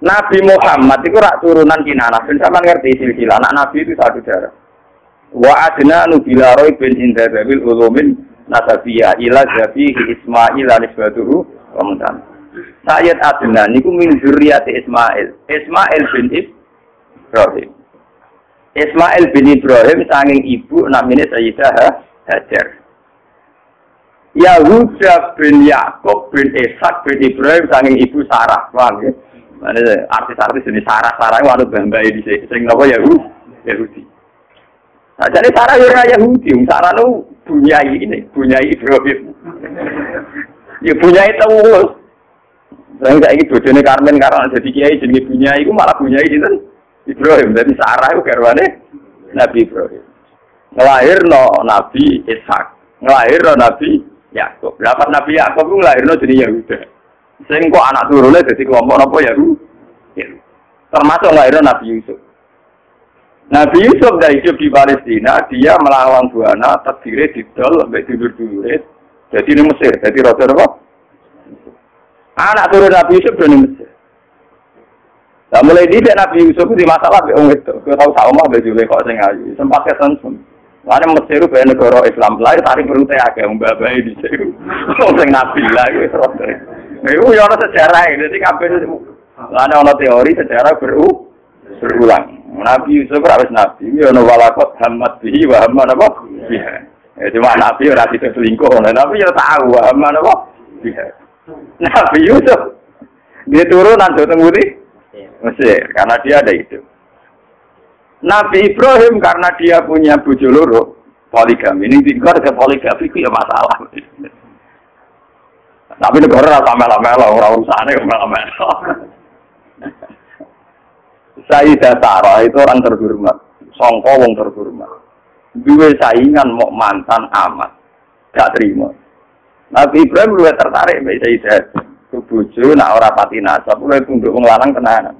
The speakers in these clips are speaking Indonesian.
Nabi Muhammad itu rak turunan Kinanah. Ben sama ngerti silsilah. Anak Nabi itu satu darah. Wa adna nubila roy bin inda babil ulumin nasabiyah ila zabi Ismail anisbatuhu wa mutan. Sayyid Adnan niku min zurriyati Ismail. Ismail bin Ibrahim. Ismail bin Ibrahim sanging ibu namanya Sayyidah Hajar. Yahuda bin Yakub bin Ishak bin Ibrahim sanging ibu Sarah. Paham ya? Ane artis-artis ini sarah-sarahnya waduh bambai di sini. Sering apa ya? Uh, Yahudi. Nah, jadi sarah ya orang Yahudi. Sarah itu bunyai ini. Bunyai Ibrahim. ya bunyai itu mulus. Saya tidak ingin bodohnya Carmen karena jadi kiai jenis bunyai itu malah bunyai itu. Ibrahim. Jadi sarah itu garwane Nabi Ibrahim. Ngelahir no Nabi Ishak. Ngelahir no Nabi Yakub. Berapa Nabi Yakub itu ngelahir no jenis Yahudi. Sing kok anak turunnya jadi kelompok apa ya? Termasuk ngelahir Nabi Yusuf. Nabi Yusuf dah hidup di Palestina, dia melawan buana, terdiri di dol, sampai tidur dulu. Jadi ini Mesir, jadi roda apa? Anak turun Nabi Yusuf dari Mesir. Nah, mulai di Nabi Yusuf itu di masalah wong itu. Kau tahu sama be jule kok sing ayu. Sempat kesensun. Mana Mesir be negara Islam lain tarik perut agak mbak bayi di situ. Wong sing Nabi lah itu terus. Itu ya ono sejarah. Jadi kabeh Lalu ono teori sejarah beru berulang. Nabi Yusuf ora nabi, ya ono walakot hamad bihi wa hamad apa? Biha. Ya cuma nabi ora itu selingkuh, nah, nabi ya tahu wa hamad apa? Biha. Nabi Yusuf dia turun nanti tembudi Mesir karena dia ada itu. Nabi Ibrahim karena dia punya bojo loro poligami ini tinggal ke poligami itu ya masalah. Tapi negara rasa melo-melo, orang urusannya melo-melo. Sayyidah Sarah itu orang terhormat. Songko wong terhormat. Dua saingan mau mantan amat. Gak terima. Nabi Ibrahim lu tertarik mbak Sayyidah. Kebuju nak ora pati nasab. Lu tunduk wong lanang tenanan.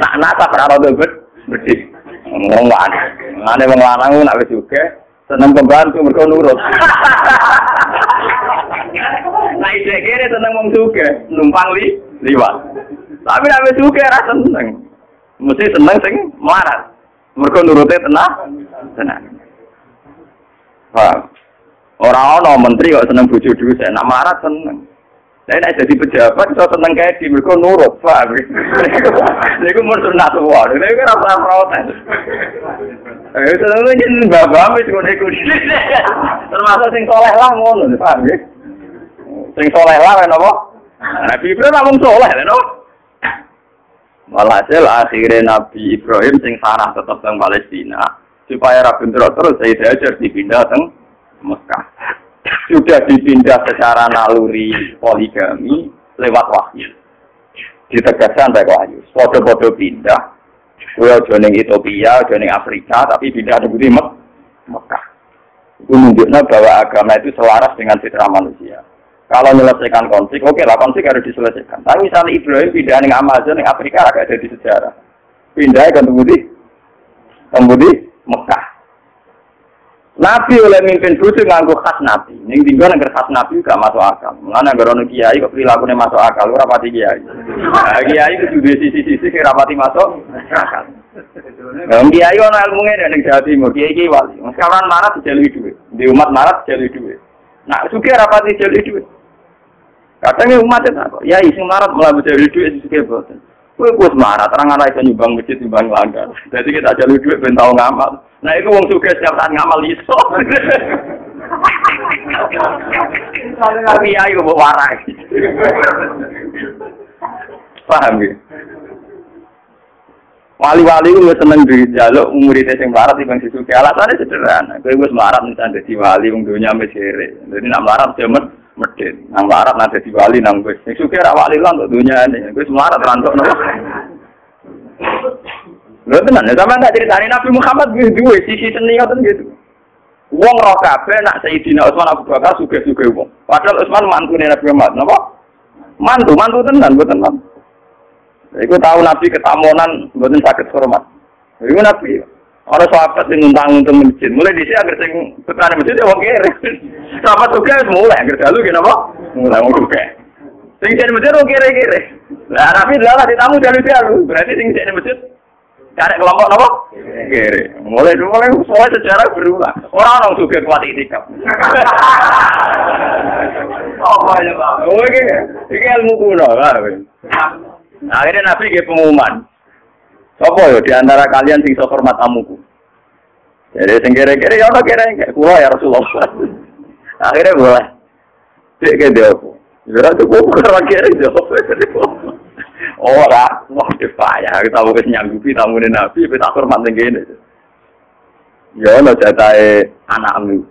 Nak nasab ora rada bedhe. Ngomong wae. Ngene wong lanang nak wis juga seneng pembantu mergo nurut. Nah, ide kene seneng wong suge, numpang li liwat. Tapi nek wis suge ra seneng. Mesti seneng sing melarat. Mergo nurute tenah, tenang. Paham? Ora ana menteri kok seneng bojo dhuwit, nek melarat seneng. Lah nek jadi pejabat iso seneng kae di mergo nurut, paham? Niku mun sunat wae. Niku ora pernah protes. Eh, seneng jeneng bapak ngono iku. Termasuk sing soleh lah ngono, paham ya? Sing soleh lah napa? Nabi Ibrahim namung soleh lho, no? Walhasil akhirnya Nabi Ibrahim sing sarah tetap di Palestina supaya Rabi terus saya diajar dipindah ke Mekah. Sudah dipindah secara naluri poligami lewat wahyu. Ditegaskan baik wahyu. Foto-foto pindah. Kue joning Ethiopia, joning Afrika, tapi pindah di Mekah. Itu menunjukkan bahwa agama itu selaras dengan fitrah manusia. Kalau menyelesaikan konflik, oke lah konflik harus diselesaikan. Tapi misalnya Ibrahim pindah ke Amazon, di Afrika agak jadi sejarah. Pindah ke Tembudi, Tembudi, Mekah. Nabi oleh mimpin bucu nganggu khas Nabi. Yang tinggal negara khas Nabi gak masuk akal. Mengenai negara kiai kok perilakunya masuk akal, lu rapati kiai. Nah, kiai itu juga sisi-sisi kira rapati masuk akal. Nah, kiai ono ilmunya dari Jawa Timur, kiai kiai wali. Sekarang marah dijalui duit, di umat marah dijalui duit. Nah, suka rapati dijalui duit. Katanya umat itu apa? Ya isi marat malah mencari duit isi kebosan. Kue kue semarat, terang anak itu nyumbang masjid nyumbang langgar. Jadi kita jalur duit ben tau ngamal. Nah itu wong suka setiap saat ngamal iso. Tapi itu bawa warai. Paham ya? Wali-wali itu seneng di jaluk muridnya yang melarat di bangsi suki. Alasannya sederhana. Kue gue melarat misalnya jadi wali, wong dunia mesire. Jadi nak melarat jaman medit. Nang larat nanti di wali nang gue. Sing suke ra wali lan untuk dunia ini. Gue semarat rantok nopo. Lho tenan, sama tak ceritani Nabi Muhammad gue duwe sisi seni ngoten gitu. Wong roh kabeh nak Sayyidina Utsman Abu Bakar suge-suge wong. Padahal Utsman mantune Nabi Muhammad, napa? Mantu, mantu tenan, mboten man. Iku tahu Nabi ketamonan mboten sakit hormat. Iku Nabi Orang sahabat yang nguntang untuk masjid. Mulai di sini agar sing petani masjid ya wong kere. Sahabat juga mulai agar dalu kenapa? Mulai wong kere. Sing sing masjid kok kere-kere. Lah Nabi adalah di tamu dalu-dalu. Berarti sing sing masjid cari kelompok apa? Kere. Mulai mulai semua sejarah berulang. Orang orang juga kuat itikaf. Apa ya Pak? Oh ini, ini ilmu kuno lah. Akhirnya Nabi ke pengumuman. Sopo yo di antara kalian sing sok hormat tamuku. Jadi sing kere-kere ya ono kere kula ya Rasulullah. Akhirnya boleh. Cek ke dia. Ya tuh kok ora kere jawab. Ora, wah dipaya kita mau nyanggupi tamu Nabi, tapi tak hormat ning kene. Ya ono jatahe anakmu.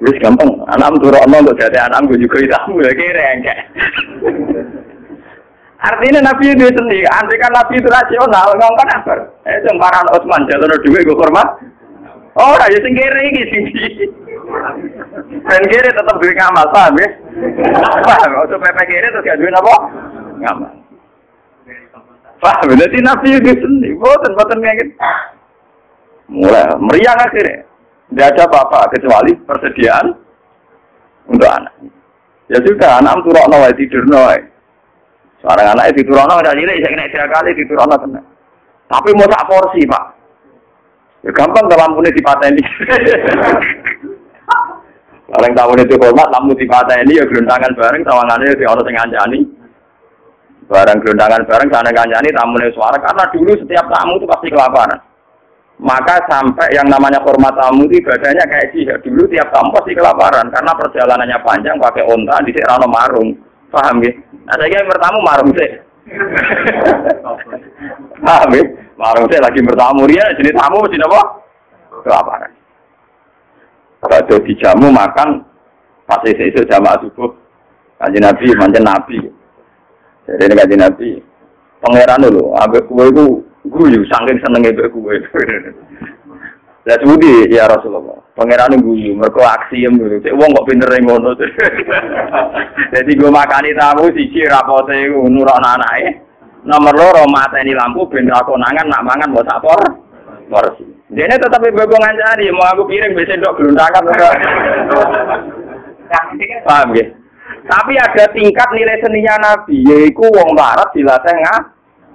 Wis gampang, anakmu turokno untuk jatahe anakmu juga tamu ya kere engke. Artinya Nabi itu sendiri, andai kan Nabi itu rasional, ngomong kan apa? Eh, semparan Osman, jalur duit gue hormat. Oh, ya sing kiri iki sing kiri tetap duwe ngamal, paham ya? Paham, untuk PP kiri terus gak duwe apa? Ngamal. Paham, berarti Nabi itu sendiri, boten boten kayak gitu. Mulai meriang akhirnya. Tidak ada apa-apa kecuali persediaan untuk anak. Ya sudah, anak turun nawai tidur nawai. Seorang anak itu turun nawai, jadi saya kena tiga kali di turun nawai. Tapi mau tak porsi pak. Ya gampang kalau lampunya dipateni. Orang tamu itu hormat, lampu dipateni ya gerundangan bareng, tawangannya di orang yang ngancani. Barang gerundangan bareng, sana ngancani, tamunya suara. Karena dulu setiap tamu itu pasti kelaparan. Maka sampai yang namanya hormat tamu itu ibadahnya kayak jihad. Dulu tiap tamu pasti kelaparan. Karena perjalanannya panjang, pakai onta, di Rano Marung. Paham ya? Saya yang bertamu Marung sih. Paham ya? Marung saya lagi bertamu dia, jadi tamu mesti apa? Kelaparan. Kalau di jamu makan, pas itu jamaah subuh. Kaji Nabi, manjan Nabi. Jadi ini kaji Nabi. Pangeran dulu, abek kue itu guyu, saking senengnya abek kue. Lah budi ya Rasulullah. Pangeran guyu, mereka aksi yang dulu. Cek wong kok pinter ngono. Jadi gue makani tamu siji rapote nurak anak-anaknya. Nomor loro mateni lampu ben aku nangan nak mangan mbok tak por. Porsi. Dene tetep bebo ngancani mau aku piring bisa ndok gelundangan ora. Paham ya? Tapi ada tingkat nilai seninya Nabi, yaitu wong barat dilatih ngah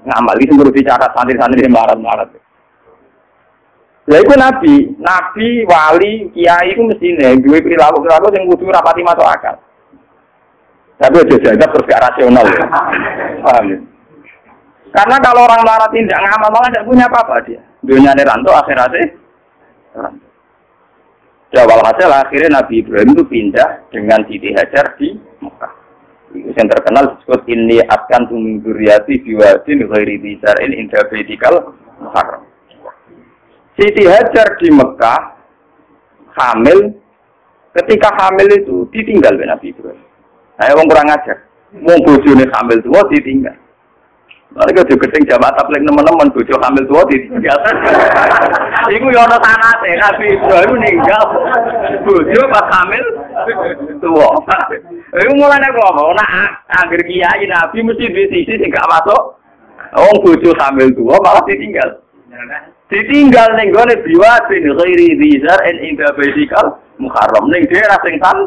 ngamal itu perlu dicatat santri-santri di barat-barat. Ya itu Nabi, Nabi, wali, kiai itu mestinya dua perilaku perilaku yang kudu rapati masuk akal. Tapi aja jaga terus gak rasional. Ya. Paham ya? Karena kalau orang melarat tidak ngamal malah tidak punya apa-apa dia. Dunia ranto akhiratnya ranto. Jawab hasil akhirnya Nabi Ibrahim itu pindah dengan Siti Hajar di Mekah. Itu yang terkenal disebut ini akan tumingduriati biwadin ghairi bisarin indah muharram. Siti Hajar di Mekah hamil ketika hamil itu ditinggal oleh Nabi Ibrahim. Saya nah, kurang ajar. Mau bojone hamil tua ditinggal. Mereka juga keting jamaah tablik teman-teman bojo hamil tua di tinggal. Iku yo ana sanate Nabi Ibrahim meninggal. Bojo pas hamil tua. Iku mulane kok nak anggere kiai Nabi mesti di sisi sing gak masuk. Wong bojo hamil tua malah ditinggal. Ditinggal ning gone biwadin ghairi dzar en inda baitikal muharram ning daerah sing tan.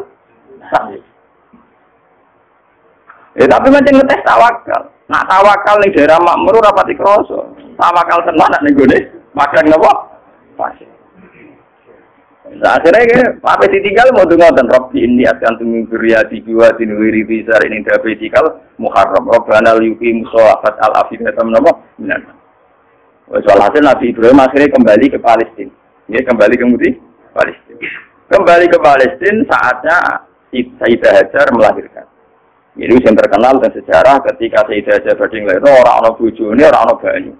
Eh tapi macam ngetes tawakal. Nak tawakal ning daerah makmur ora pati krasa. Tawakal tenan ning gone makan napa? Pasir. Nah, akhirnya ke, apa ditinggal mau dengar dan Rob ini akan tunggu di dua di wiri besar ini diabetikal muharram Robbana liyuki musawafat al afidatam nama minan. Soal hasil Nabi Ibrahim akhirnya kembali ke Palestina. Ya, kembali ke Mudi, Palestina. Kembali ke Palestina saatnya Sayyidah Hajar melahirkan. Ini yang terkenal dan sejarah ketika Sayyidah Hajar Bading itu orang-orang bujuni, orang-orang banyu.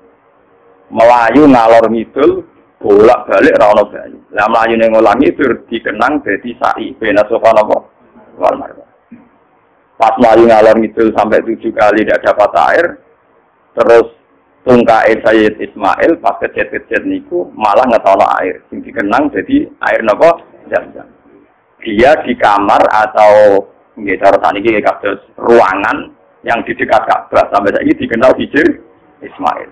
Melayu ngalor ngidul, bolak balik orang-orang banyu. Nah Melayu yang ngulang itu dikenang jadi sa'i. Bena sofa nopo, wal Pas Melayu ngalor ngidul sampai tujuh kali tidak dapat air, terus tungkae Sayyid Ismail pas kecet-kecet niku malah ngetono air. Yang dikenang jadi air nopo jam-jam. Dia di kamar atau Nggih, cara tani iki kados ruangan yang di dekat Ka'bah sampai saiki dikenal Hijir Ismail.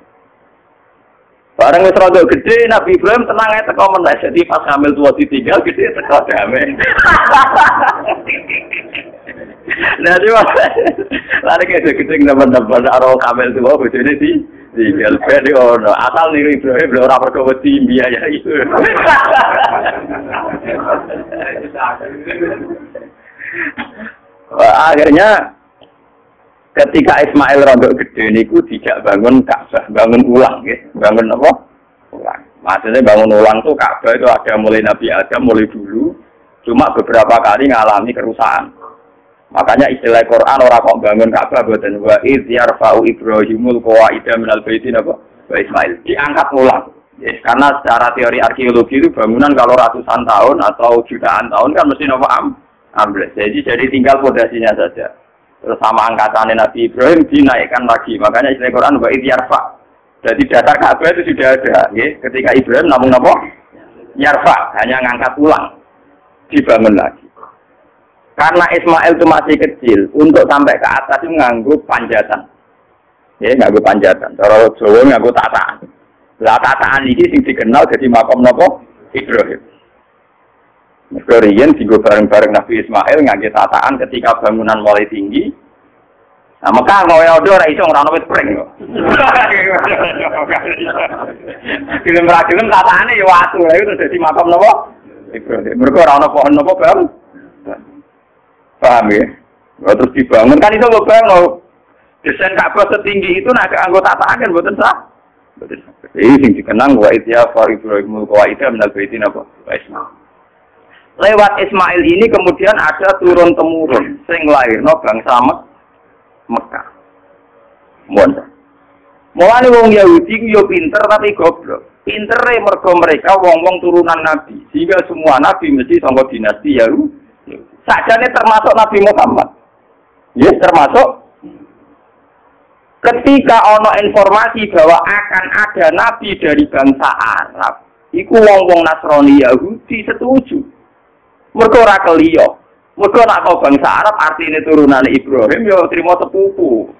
Bareng wis rada gede Nabi Ibrahim tenang ae teko meneh jadi pas hamil tua ditinggal gede teko damai. Nah, cuma lari kayak gede teman-teman arwah kamel tuh, oh, ini di gelben di ono. Asal niru Ibrahim, rapor ke wedi biaya itu. Akhirnya ketika Ismail rondo gede niku tidak bangun Ka'bah, bangun ulang ya. Bangun apa? Ulang. Maksudnya bangun ulang tuh Ka'bah itu ada mulai Nabi Adam mulai dulu, cuma beberapa kali ngalami kerusakan. Makanya istilah Quran orang kok bangun Ka'bah buatan wa id yarfa'u Ibrahimul qawaida minal baitin apa? Wa Ismail diangkat ulang. Ya, karena secara teori arkeologi itu bangunan kalau ratusan tahun atau jutaan tahun kan mesti nopo am ambles. Jadi jadi tinggal fondasinya saja. Terus sama angkatan Nabi Ibrahim dinaikkan lagi. Makanya istilah Quran wa yarfa. Jadi dasar Ka'bah itu sudah ada. Ya. Ketika Ibrahim namun apa? Yarfa, hanya ngangkat ulang. Dibangun lagi. Karena Ismail itu masih kecil, untuk sampai ke atas itu nganggu panjatan. Ya, nganggu panjatan. Kalau Jawa nganggu tataan. Lah tataan ini sing dikenal jadi makom nopo Ibrahim. Mereka riyen tinggal bareng-bareng Nabi Ismail ngangge tataan ketika bangunan mulai tinggi. Nah, maka mau ya udah iso ngrano wis pring kok. Film ra film tataane ya lha itu dadi makam napa? Mereka ora ono pohon Bang? Paham ya? Nah, terus dibangun kan itu nggak bang desain Ka'bah setinggi itu nak anggota tataan kan buatan sah. Ini sing dikenang wa itya fa Ibrahimul qawaida minal baitin apa? Wa Ismail lewat Ismail ini kemudian ada turun temurun sing lahir no bangsa Mek Mekah. Mohon. Mulane wong Yahudi yo pinter tapi goblok. Pintere mergo mereka wong-wong turunan nabi. Sehingga semua nabi mesti sangka dinasti Yahudi. Sajane termasuk Nabi Muhammad. Ya, yes, termasuk ketika ono informasi bahwa akan ada nabi dari bangsa Arab, iku wong-wong Nasrani Yahudi setuju. Mereka ora keliyo. Mereka nak kau bangsa Arab artinya turunan Ibrahim ya terima sepupu.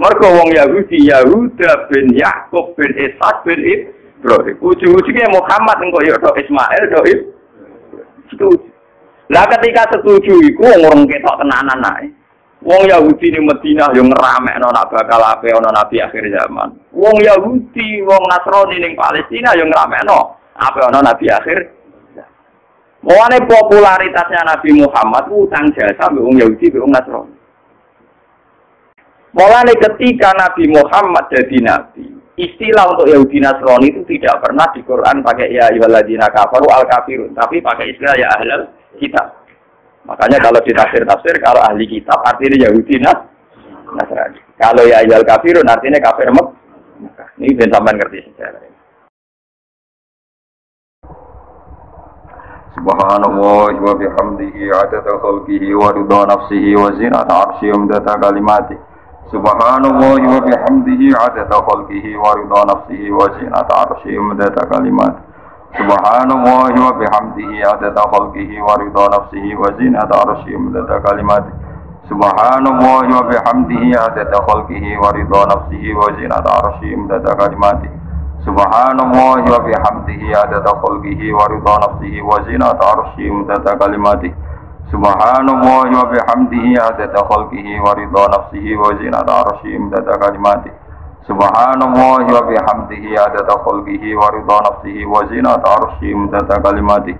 Mereka wong Yahudi Yahuda bin Yakub bin Ishak bin Ibrahim. Ujung-ujungnya Muhammad engkau ya do Ismail do Setuju. Lah ketika setuju iku wong orang ketok tenanan nae. Wong Yahudi di Medina yang ngerame nak bakal apa ono nabi akhir zaman. Wong Yahudi, wong Nasrani ning Palestina yang ngerame apa ono nabi akhir Mulane popularitasnya Nabi Muhammad utang jasa mbek wong Yahudi mbek wong Nasrani. Mulane ketika Nabi Muhammad jadi nabi, istilah untuk Yahudi Nasrani itu tidak pernah di Quran pakai ya ayyuhalladzina kafaru al kafirun, tapi pakai istilah ya ahlul kitab. Makanya kalau di tafsir-tafsir kalau ahli kitab artinya Yahudi Nasrani. Kalau ya ayyuhal kafirun artinya kafir Mekah. Ini ben sampean ngerti sejarah. Subhanallah wa bihamdihi adada khalqihi wa ridha nafsihi wa zinata arsyi umdata kalimati Subhanallah wa bihamdihi adada khalqihi wa ridha nafsihi wa zinata arsyi umdata kalimati Subhanallah wa bihamdihi adada khalqihi wa ridha nafsihi wa zinata arsyi umdata kalimati. Subhanallah wa bihamdihi adada khalqihi wa ridha nafsihi wa zinata arsyi umdata kalimati. Subhanallah wa bihamdihi adada khalqihi wa ridha nafsihi wa zinata arsyihi mudada kalimati. Subhanallah wa bihamdihi adada khalqihi Subhanallah wa bihamdihi adada khalqihi wa ridha nafsihi wa zinata arsyihi mudada kalimati